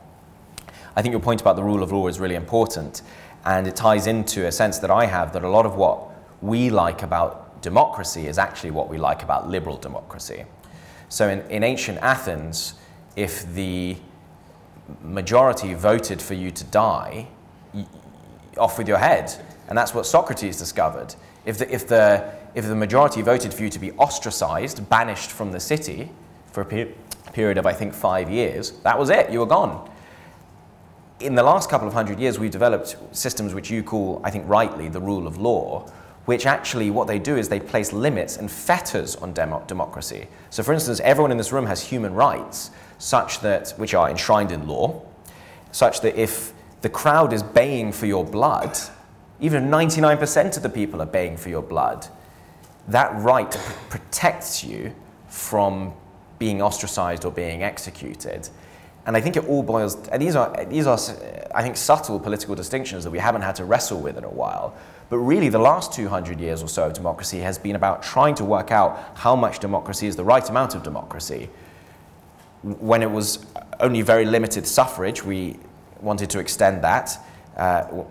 S2: I think your point about the rule of law is really important, and it ties into a sense that I have that a lot of what we like about democracy is actually what we like about liberal democracy. So in, in ancient Athens, if the majority voted for you to die, off with your head. And that's what Socrates discovered. If the, if the, if the majority voted for you to be ostracized, banished from the city for a per- period of, I think, five years, that was it, you were gone. In the last couple of hundred years, we've developed systems which you call, I think rightly, the rule of law, which actually what they do is they place limits and fetters on demo- democracy. So, for instance, everyone in this room has human rights, such that, which are enshrined in law, such that if the crowd is baying for your blood, even 99% of the people are baying for your blood, that right protects you from being ostracized or being executed. And I think it all boils, these are, these are, I think, subtle political distinctions that we haven't had to wrestle with in a while. But really, the last 200 years or so of democracy has been about trying to work out how much democracy is the right amount of democracy. When it was only very limited suffrage, we wanted to extend that. Uh,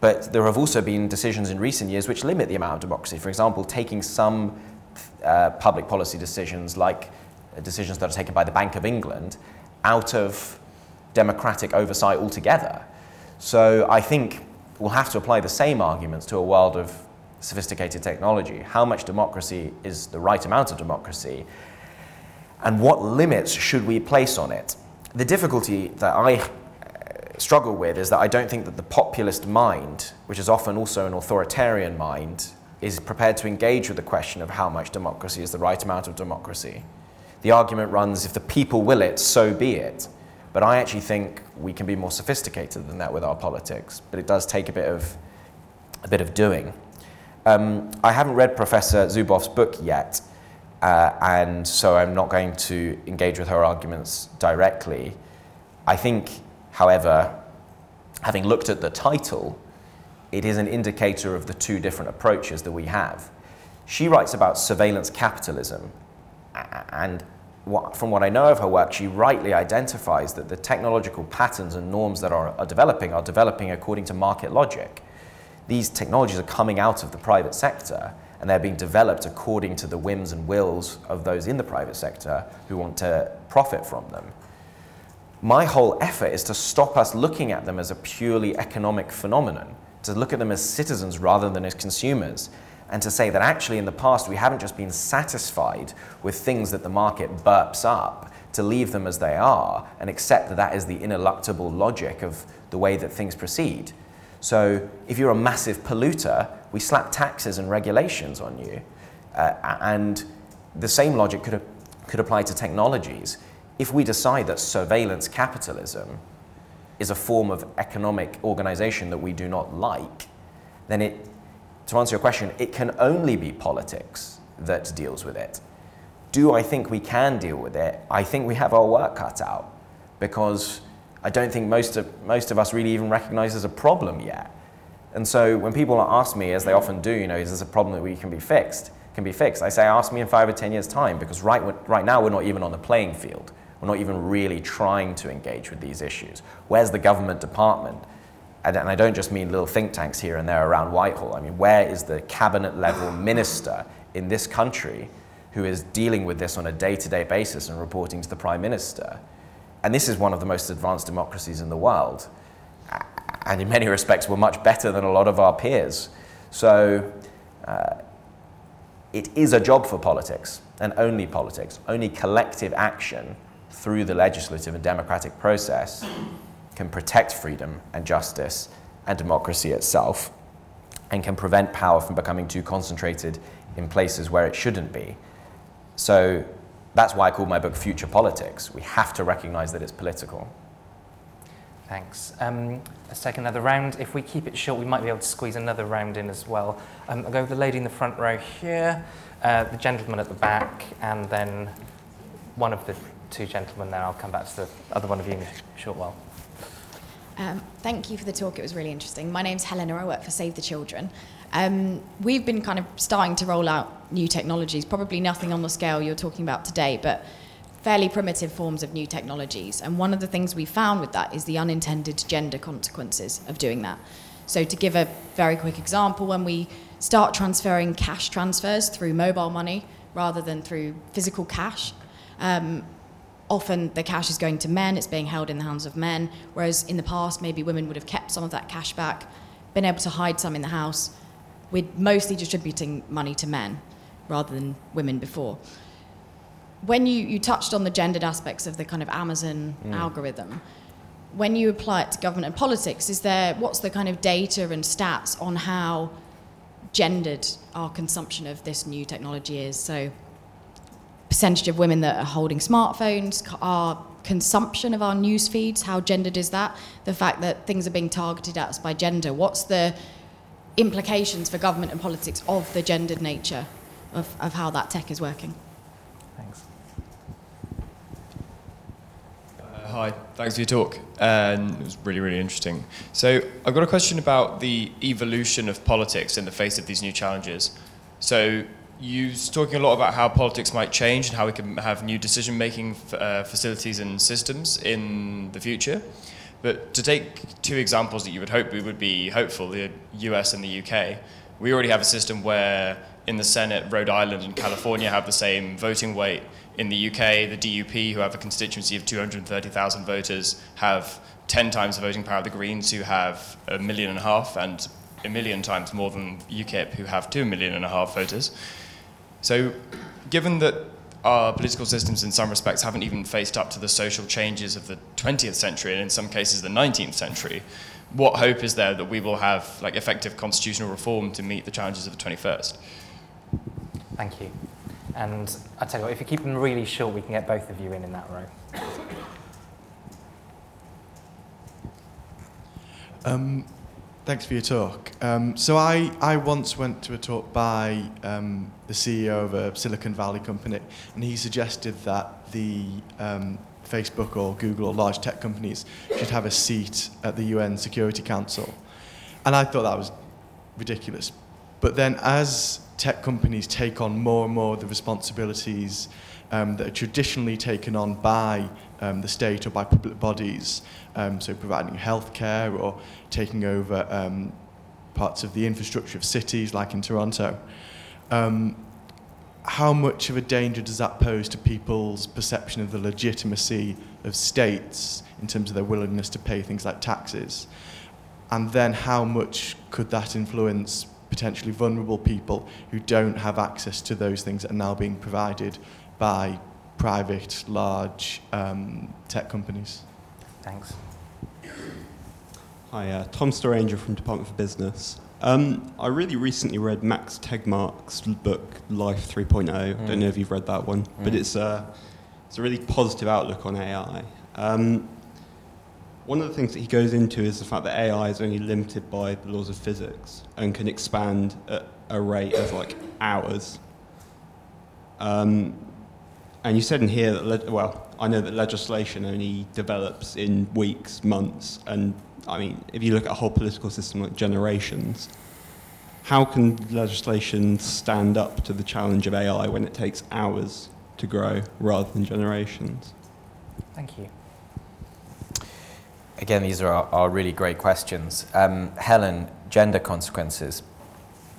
S2: but there have also been decisions in recent years which limit the amount of democracy. For example, taking some uh, public policy decisions, like decisions that are taken by the Bank of England, out of democratic oversight altogether. So I think we'll have to apply the same arguments to a world of sophisticated technology. How much democracy is the right amount of democracy? And what limits should we place on it? The difficulty that I uh, struggle with is that I don't think that the populist mind, which is often also an authoritarian mind, is prepared to engage with the question of how much democracy is the right amount of democracy. The argument runs if the people will it, so be it. But I actually think we can be more sophisticated than that with our politics. But it does take a bit of, a bit of doing. Um, I haven't read Professor Zuboff's book yet, uh, and so I'm not going to engage with her arguments directly. I think However, having looked at the title, it is an indicator of the two different approaches that we have. She writes about surveillance capitalism, and what, from what I know of her work, she rightly identifies that the technological patterns and norms that are, are developing are developing according to market logic. These technologies are coming out of the private sector and they're being developed according to the whims and wills of those in the private sector who want to profit from them my whole effort is to stop us looking at them as a purely economic phenomenon, to look at them as citizens rather than as consumers, and to say that actually in the past we haven't just been satisfied with things that the market burps up, to leave them as they are and accept that that is the ineluctable logic of the way that things proceed. So if you're a massive polluter, we slap taxes and regulations on you. Uh, and the same logic could, could apply to technologies if we decide that surveillance capitalism is a form of economic organization that we do not like, then it, to answer your question, it can only be politics that deals with it. Do I think we can deal with it? I think we have our work cut out because I don't think most of, most of us really even recognize there's a problem yet. And so when people ask me, as they often do, you know, is this a problem that we can be fixed? Can be fixed. I say, ask me in five or ten years' time because right, right now we're not even on the playing field. We're not even really trying to engage with these issues. Where's the government department? And, and I don't just mean little think tanks here and there around Whitehall. I mean, where is the cabinet level <gasps> minister in this country who is dealing with this on a day to day basis and reporting to the prime minister? And this is one of the most advanced democracies in the world. And in many respects, we're much better than a lot of our peers. So uh, it is a job for politics, and only politics, only collective action through the legislative and democratic process can protect freedom and justice and democracy itself, and can prevent power from becoming too concentrated in places where it shouldn't be. So that's why I called my book Future Politics. We have to recognize that it's political.
S1: Thanks. Um, let's take another round. If we keep it short, we might be able to squeeze another round in as well. Um, I'll go with the lady in the front row here, uh, the gentleman at the back, and then one of the two gentlemen there. I'll come back to the other one of you in a short while.
S6: Um, thank you for the talk. It was really interesting. My name's Helena. I work for Save the Children. Um, we've been kind of starting to roll out new technologies, probably nothing on the scale you're talking about today, but fairly primitive forms of new technologies. And one of the things we found with that is the unintended gender consequences of doing that. So, to give a very quick example, when we start transferring cash transfers through mobile money rather than through physical cash, um, often the cash is going to men, it's being held in the hands of men, whereas in the past, maybe women would have kept some of that cash back, been able to hide some in the house. We're mostly distributing money to men rather than women before. When you, you touched on the gendered aspects of the kind of Amazon mm. algorithm, when you apply it to government and politics, is there what's the kind of data and stats on how gendered our consumption of this new technology is? So percentage of women that are holding smartphones, our consumption of our news feeds, how gendered is that? The fact that things are being targeted at us by gender. What's the implications for government and politics of the gendered nature of, of how that tech is working?
S1: Thanks.
S7: Uh, hi, thanks for your talk. And it was really, really interesting. So I've got a question about the evolution of politics in the face of these new challenges. So you are talking a lot about how politics might change and how we can have new decision-making uh, facilities and systems in the future. But to take two examples that you would hope we would be hopeful, the US and the UK, we already have a system where in the Senate, Rhode Island and California have the same voting weight. In the UK, the DUP, who have a constituency of 230,000 voters, have 10 times the voting power of the Greens, who have a million and a half, and a million times more than UKIP, who have two million and a half voters. So, given that our political systems in some respects haven't even faced up to the social changes of the 20th century and in some cases the 19th century, what hope is there that we will have like effective constitutional reform to meet the challenges of the 21st?
S1: Thank you. And I tell you what, if you keep them really short, we can get both of you in in that row.
S8: Um, Thanks for your talk. Um, so I, I once went to a talk by um, the CEO of a Silicon Valley company, and he suggested that the um, Facebook or Google or large tech companies should have a seat at the UN Security Council. And I thought that was ridiculous. But then as tech companies take on more and more of the responsibilities um, that are traditionally taken on by um, the state or by public bodies, um, so providing healthcare or taking over um, parts of the infrastructure of cities like in Toronto. Um, how much of a danger does that pose to people's perception of the legitimacy of states in terms of their willingness to pay things like taxes? And then how much could that influence potentially vulnerable people who don't have access to those things that are now being provided by private, large um, tech companies.
S1: Thanks.
S9: Hi, uh, Tom Storanger from Department for Business. Um, I really recently read Max Tegmark's book Life 3.0. Mm. Don't know if you've read that one, mm. but it's a, it's a really positive outlook on AI. Um, one of the things that he goes into is the fact that AI is only limited by the laws of physics and can expand at a rate of like hours. Um, and you said in here that, le- well, I know that legislation only develops in weeks, months, and I mean, if you look at a whole political system like generations, how can legislation stand up to the challenge of AI when it takes hours to grow rather than generations?
S1: Thank you.
S2: Again, these are, are really great questions. Um, Helen, gender consequences.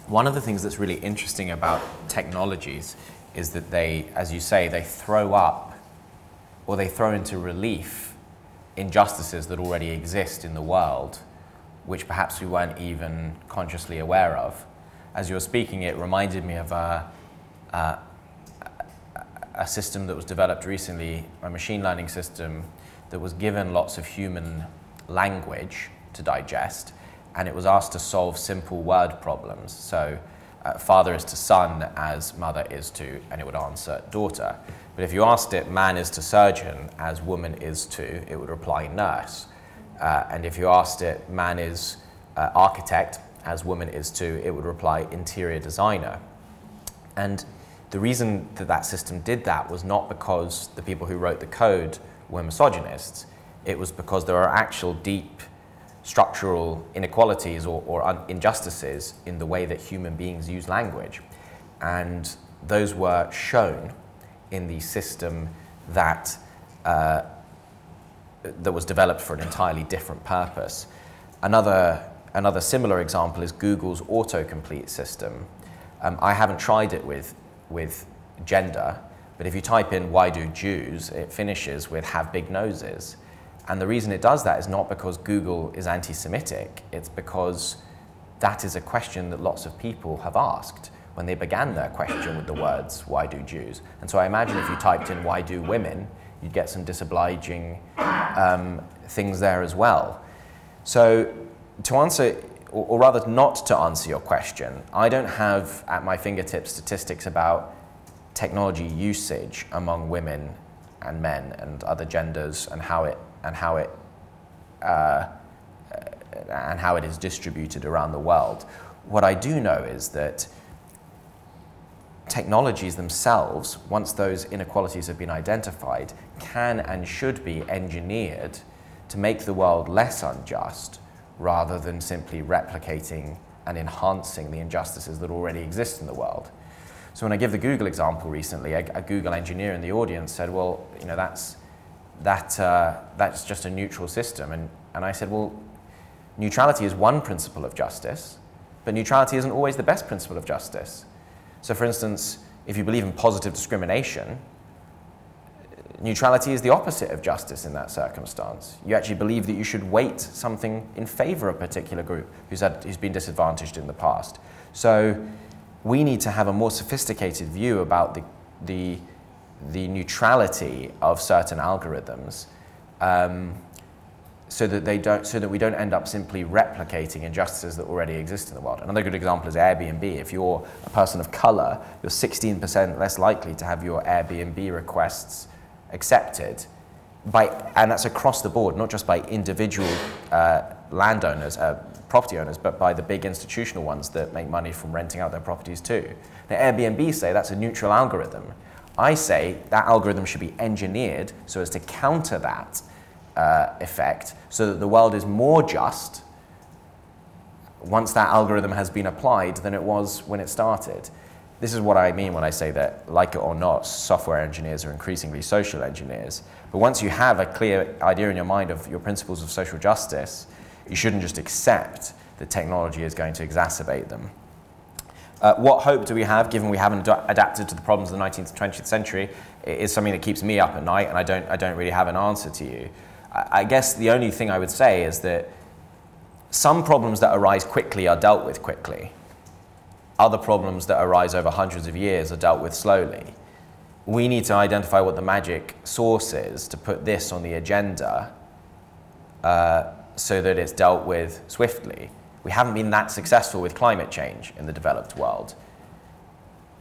S2: One of the things that's really interesting about technologies is that they, as you say, they throw up or they throw into relief injustices that already exist in the world, which perhaps we weren't even consciously aware of. As you were speaking, it reminded me of a, a, a system that was developed recently, a machine learning system that was given lots of human language to digest, and it was asked to solve simple word problems. So, uh, father is to son as mother is to, and it would answer daughter. But if you asked it man is to surgeon as woman is to, it would reply nurse. Uh, and if you asked it man is uh, architect as woman is to, it would reply interior designer. And the reason that that system did that was not because the people who wrote the code were misogynists, it was because there are actual deep structural inequalities or, or un- injustices in the way that human beings use language. And those were shown in the system that, uh, that was developed for an entirely different purpose. Another, another similar example is Google's autocomplete system. Um, I haven't tried it with, with gender, but if you type in why do Jews, it finishes with have big noses. And the reason it does that is not because Google is anti Semitic, it's because that is a question that lots of people have asked when they began their question with the words, Why do Jews? And so I imagine if you typed in, Why do women? you'd get some disobliging um, things there as well. So, to answer, or, rather not to answer your question, I don't have at my fingertips statistics about technology usage among women and men and other genders and how it and how it uh, and how it is distributed around the world. What I do know is that technologies themselves, once those inequalities have been identified, can and should be engineered to make the world less unjust rather than simply replicating and enhancing the injustices that already exist in the world. So when I give the Google example recently, a, a Google engineer in the audience said, well, you know, that's, that, uh, that's just a neutral system. And, and I said, well, neutrality is one principle of justice, but neutrality isn't always the best principle of justice. So, for instance, if you believe in positive discrimination, neutrality is the opposite of justice in that circumstance. You actually believe that you should weight something in favor of a particular group who's, had, who's been disadvantaged in the past. So, we need to have a more sophisticated view about the, the the neutrality of certain algorithms um, so that they don't so that we don't end up simply replicating injustices that already exist in the world. Another good example is Airbnb. If you're a person of color, you're 16% less likely to have your Airbnb requests accepted by and that's across the board, not just by individual uh, landowners, uh, property owners, but by the big institutional ones that make money from renting out their properties too. Now, Airbnb say that's a neutral algorithm. I say that algorithm should be engineered so as to counter that uh, effect so that the world is more just once that algorithm has been applied than it was when it started. This is what I mean when I say that, like it or not, software engineers are increasingly social engineers. But once you have a clear idea in your mind of your principles of social justice, you shouldn't just accept that technology is going to exacerbate them. Uh, what hope do we have, given we haven't ad- adapted to the problems of the 19th and 20th century, is something that keeps me up at night, and I don't, I don't really have an answer to you. I, guess the only thing I would say is that some problems that arise quickly are dealt with quickly. Other problems that arise over hundreds of years are dealt with slowly. We need to identify what the magic source is to put this on the agenda uh, so that it's dealt with swiftly. We haven't been that successful with climate change in the developed world.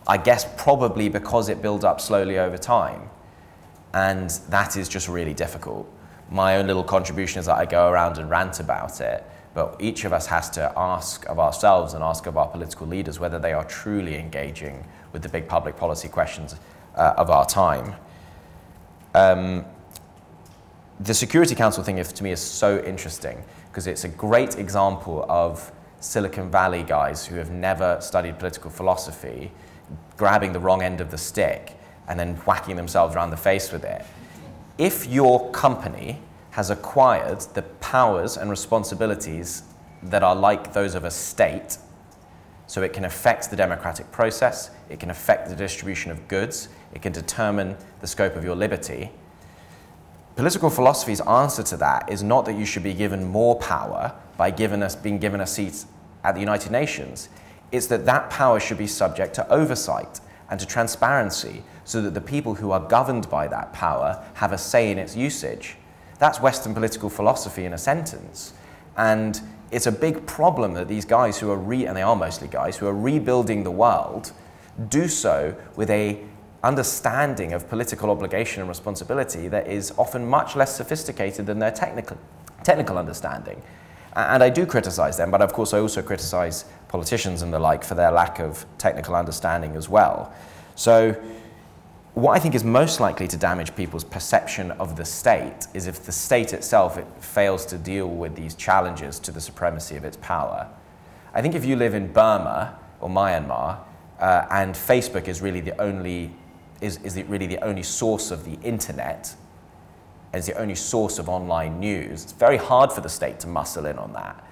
S2: I guess probably because it builds up slowly over time. And that is just really difficult. My own little contribution is that I go around and rant about it, but each of us has to ask of ourselves and ask of our political leaders whether they are truly engaging with the big public policy questions uh, of our time. Um, the Security Council thing, if, to me, is so interesting because it's a great example of Silicon Valley guys who have never studied political philosophy grabbing the wrong end of the stick and then whacking themselves around the face with it. If your company has acquired the powers and responsibilities that are like those of a state. So it can affect the democratic process, it can affect the distribution of goods, it can determine the scope of your liberty. Political philosophy's answer to that is not that you should be given more power by given being given a seat at the United Nations. It's that that power should be subject to oversight and to transparency so that the people who are governed by that power have a say in its usage. That's Western political philosophy in a sentence. And it's a big problem that these guys who are re and they are mostly guys who are rebuilding the world do so with a understanding of political obligation and responsibility that is often much less sophisticated than their technical technical understanding. And I do criticize them, but of course I also criticize politicians and the like for their lack of technical understanding as well. So what I think is most likely to damage people's perception of the state is if the state itself it fails to deal with these challenges to the supremacy of its power. I think if you live in Burma or Myanmar uh, and Facebook is really the only is, is really the only source of the internet as the only source of online news, it's very hard for the state to muscle in on that.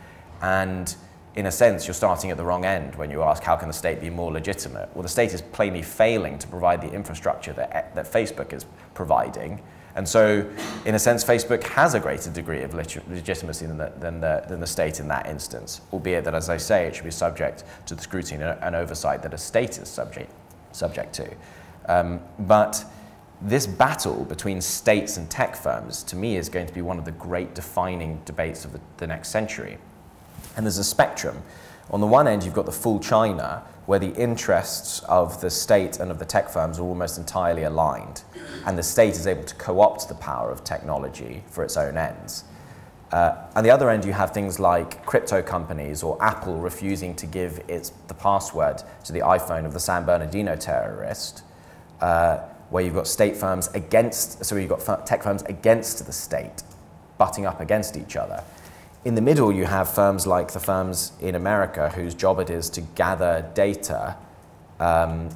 S2: And in a sense, you're starting at the wrong end when you ask how can the state be more legitimate? Well, the state is plainly failing to provide the infrastructure that, that Facebook is providing. And so, in a sense, Facebook has a greater degree of legitimacy than the, than, the, than the state in that instance, albeit that, as I say, it should be subject to the scrutiny and oversight that a state is subject, subject to. Um, but this battle between states and tech firms, to me, is going to be one of the great defining debates of the, the next century. And there's a spectrum. On the one end, you've got the full China, where the interests of the state and of the tech firms are almost entirely aligned, and the state is able to co opt the power of technology for its own ends. Uh, on the other end, you have things like crypto companies or Apple refusing to give its, the password to the iPhone of the San Bernardino terrorist, uh, where you've got state firms against, so you've got tech firms against the state, butting up against each other. In the middle, you have firms like the firms in America whose job it is to gather data. Um,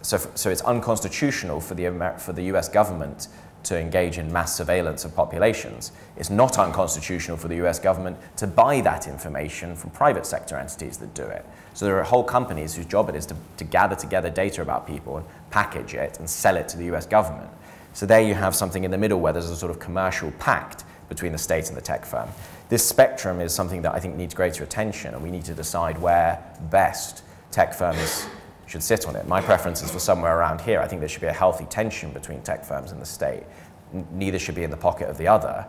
S2: so, so it's unconstitutional for the, Amer- for the US government to engage in mass surveillance of populations. It's not unconstitutional for the US government to buy that information from private sector entities that do it. So there are whole companies whose job it is to, to gather together data about people and package it and sell it to the US government. So there you have something in the middle where there's a sort of commercial pact between the state and the tech firm this spectrum is something that I think needs greater attention, and we need to decide where best tech firms should sit on it. My preference is for somewhere around here. I think there should be a healthy tension between tech firms and the state. N- neither should be in the pocket of the other.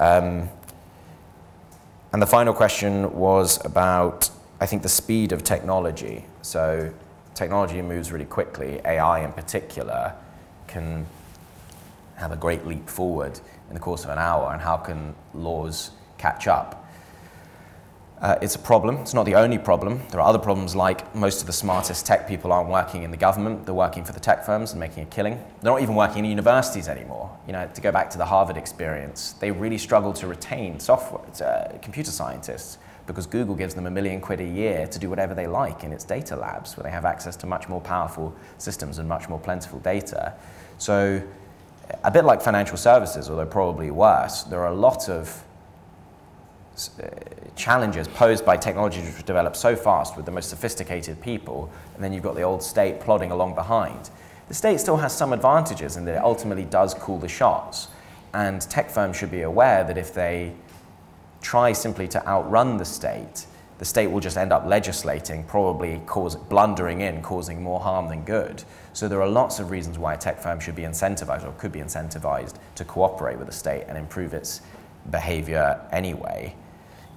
S2: Um, and the final question was about, I think, the speed of technology. So, technology moves really quickly. AI, in particular, can have a great leap forward in the course of an hour. And how can laws catch up. Uh, it's a problem. It's not the only problem. There are other problems like most of the smartest tech people aren't working in the government. They're working for the tech firms and making a killing. They're not even working in universities anymore. You know, to go back to the Harvard experience, they really struggle to retain software, uh, computer scientists because Google gives them a million quid a year to do whatever they like in its data labs where they have access to much more powerful systems and much more plentiful data. So a bit like financial services, although probably worse, there are a lot of Uh, challenges posed by technology which develop so fast with the most sophisticated people, and then you've got the old state plodding along behind. The state still has some advantages in that it ultimately does call the shots, and tech firms should be aware that if they try simply to outrun the state, the state will just end up legislating, probably cause, blundering in, causing more harm than good. So there are lots of reasons why a tech firm should be incentivized or could be incentivized to cooperate with the state and improve its behavior anyway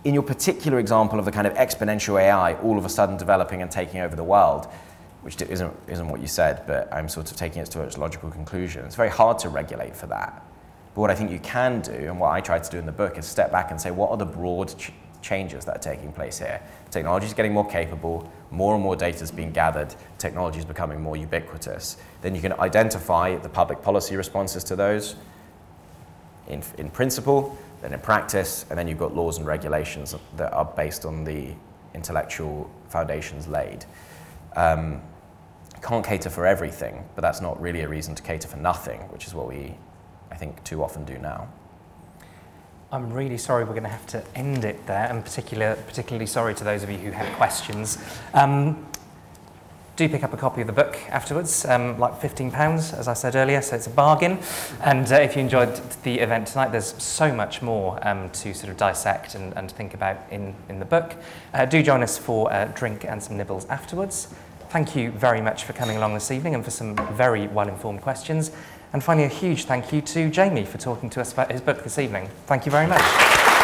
S2: in your particular example of the kind of exponential AI all of a sudden developing and taking over the world, which isn't, isn't what you said, but I'm sort of taking it to its logical conclusion, it's very hard to regulate for that. But what I think you can do, and what I tried to do in the book, is step back and say, what are the broad ch- changes that are taking place here? Technology is getting more capable, more and more data is being gathered, technology is becoming more ubiquitous. Then you can identify the public policy responses to those in, in principle, then in practice, and then you've got laws and regulations that are based on the intellectual foundations laid. Um, can't cater for everything, but that's not really a reason to cater for nothing, which is what we, I think, too often do now.
S1: I'm really sorry we're going to have to end it there, and particular, particularly sorry to those of you who had questions. Um, do pick up a copy of the book afterwards, um, like £15, as I said earlier, so it's a bargain. And uh, if you enjoyed the event tonight, there's so much more um, to sort of dissect and, and think about in, in the book. Uh, do join us for a drink and some nibbles afterwards. Thank you very much for coming along this evening and for some very well-informed questions. And finally, a huge thank you to Jamie for talking to us about his book this evening. Thank you very much.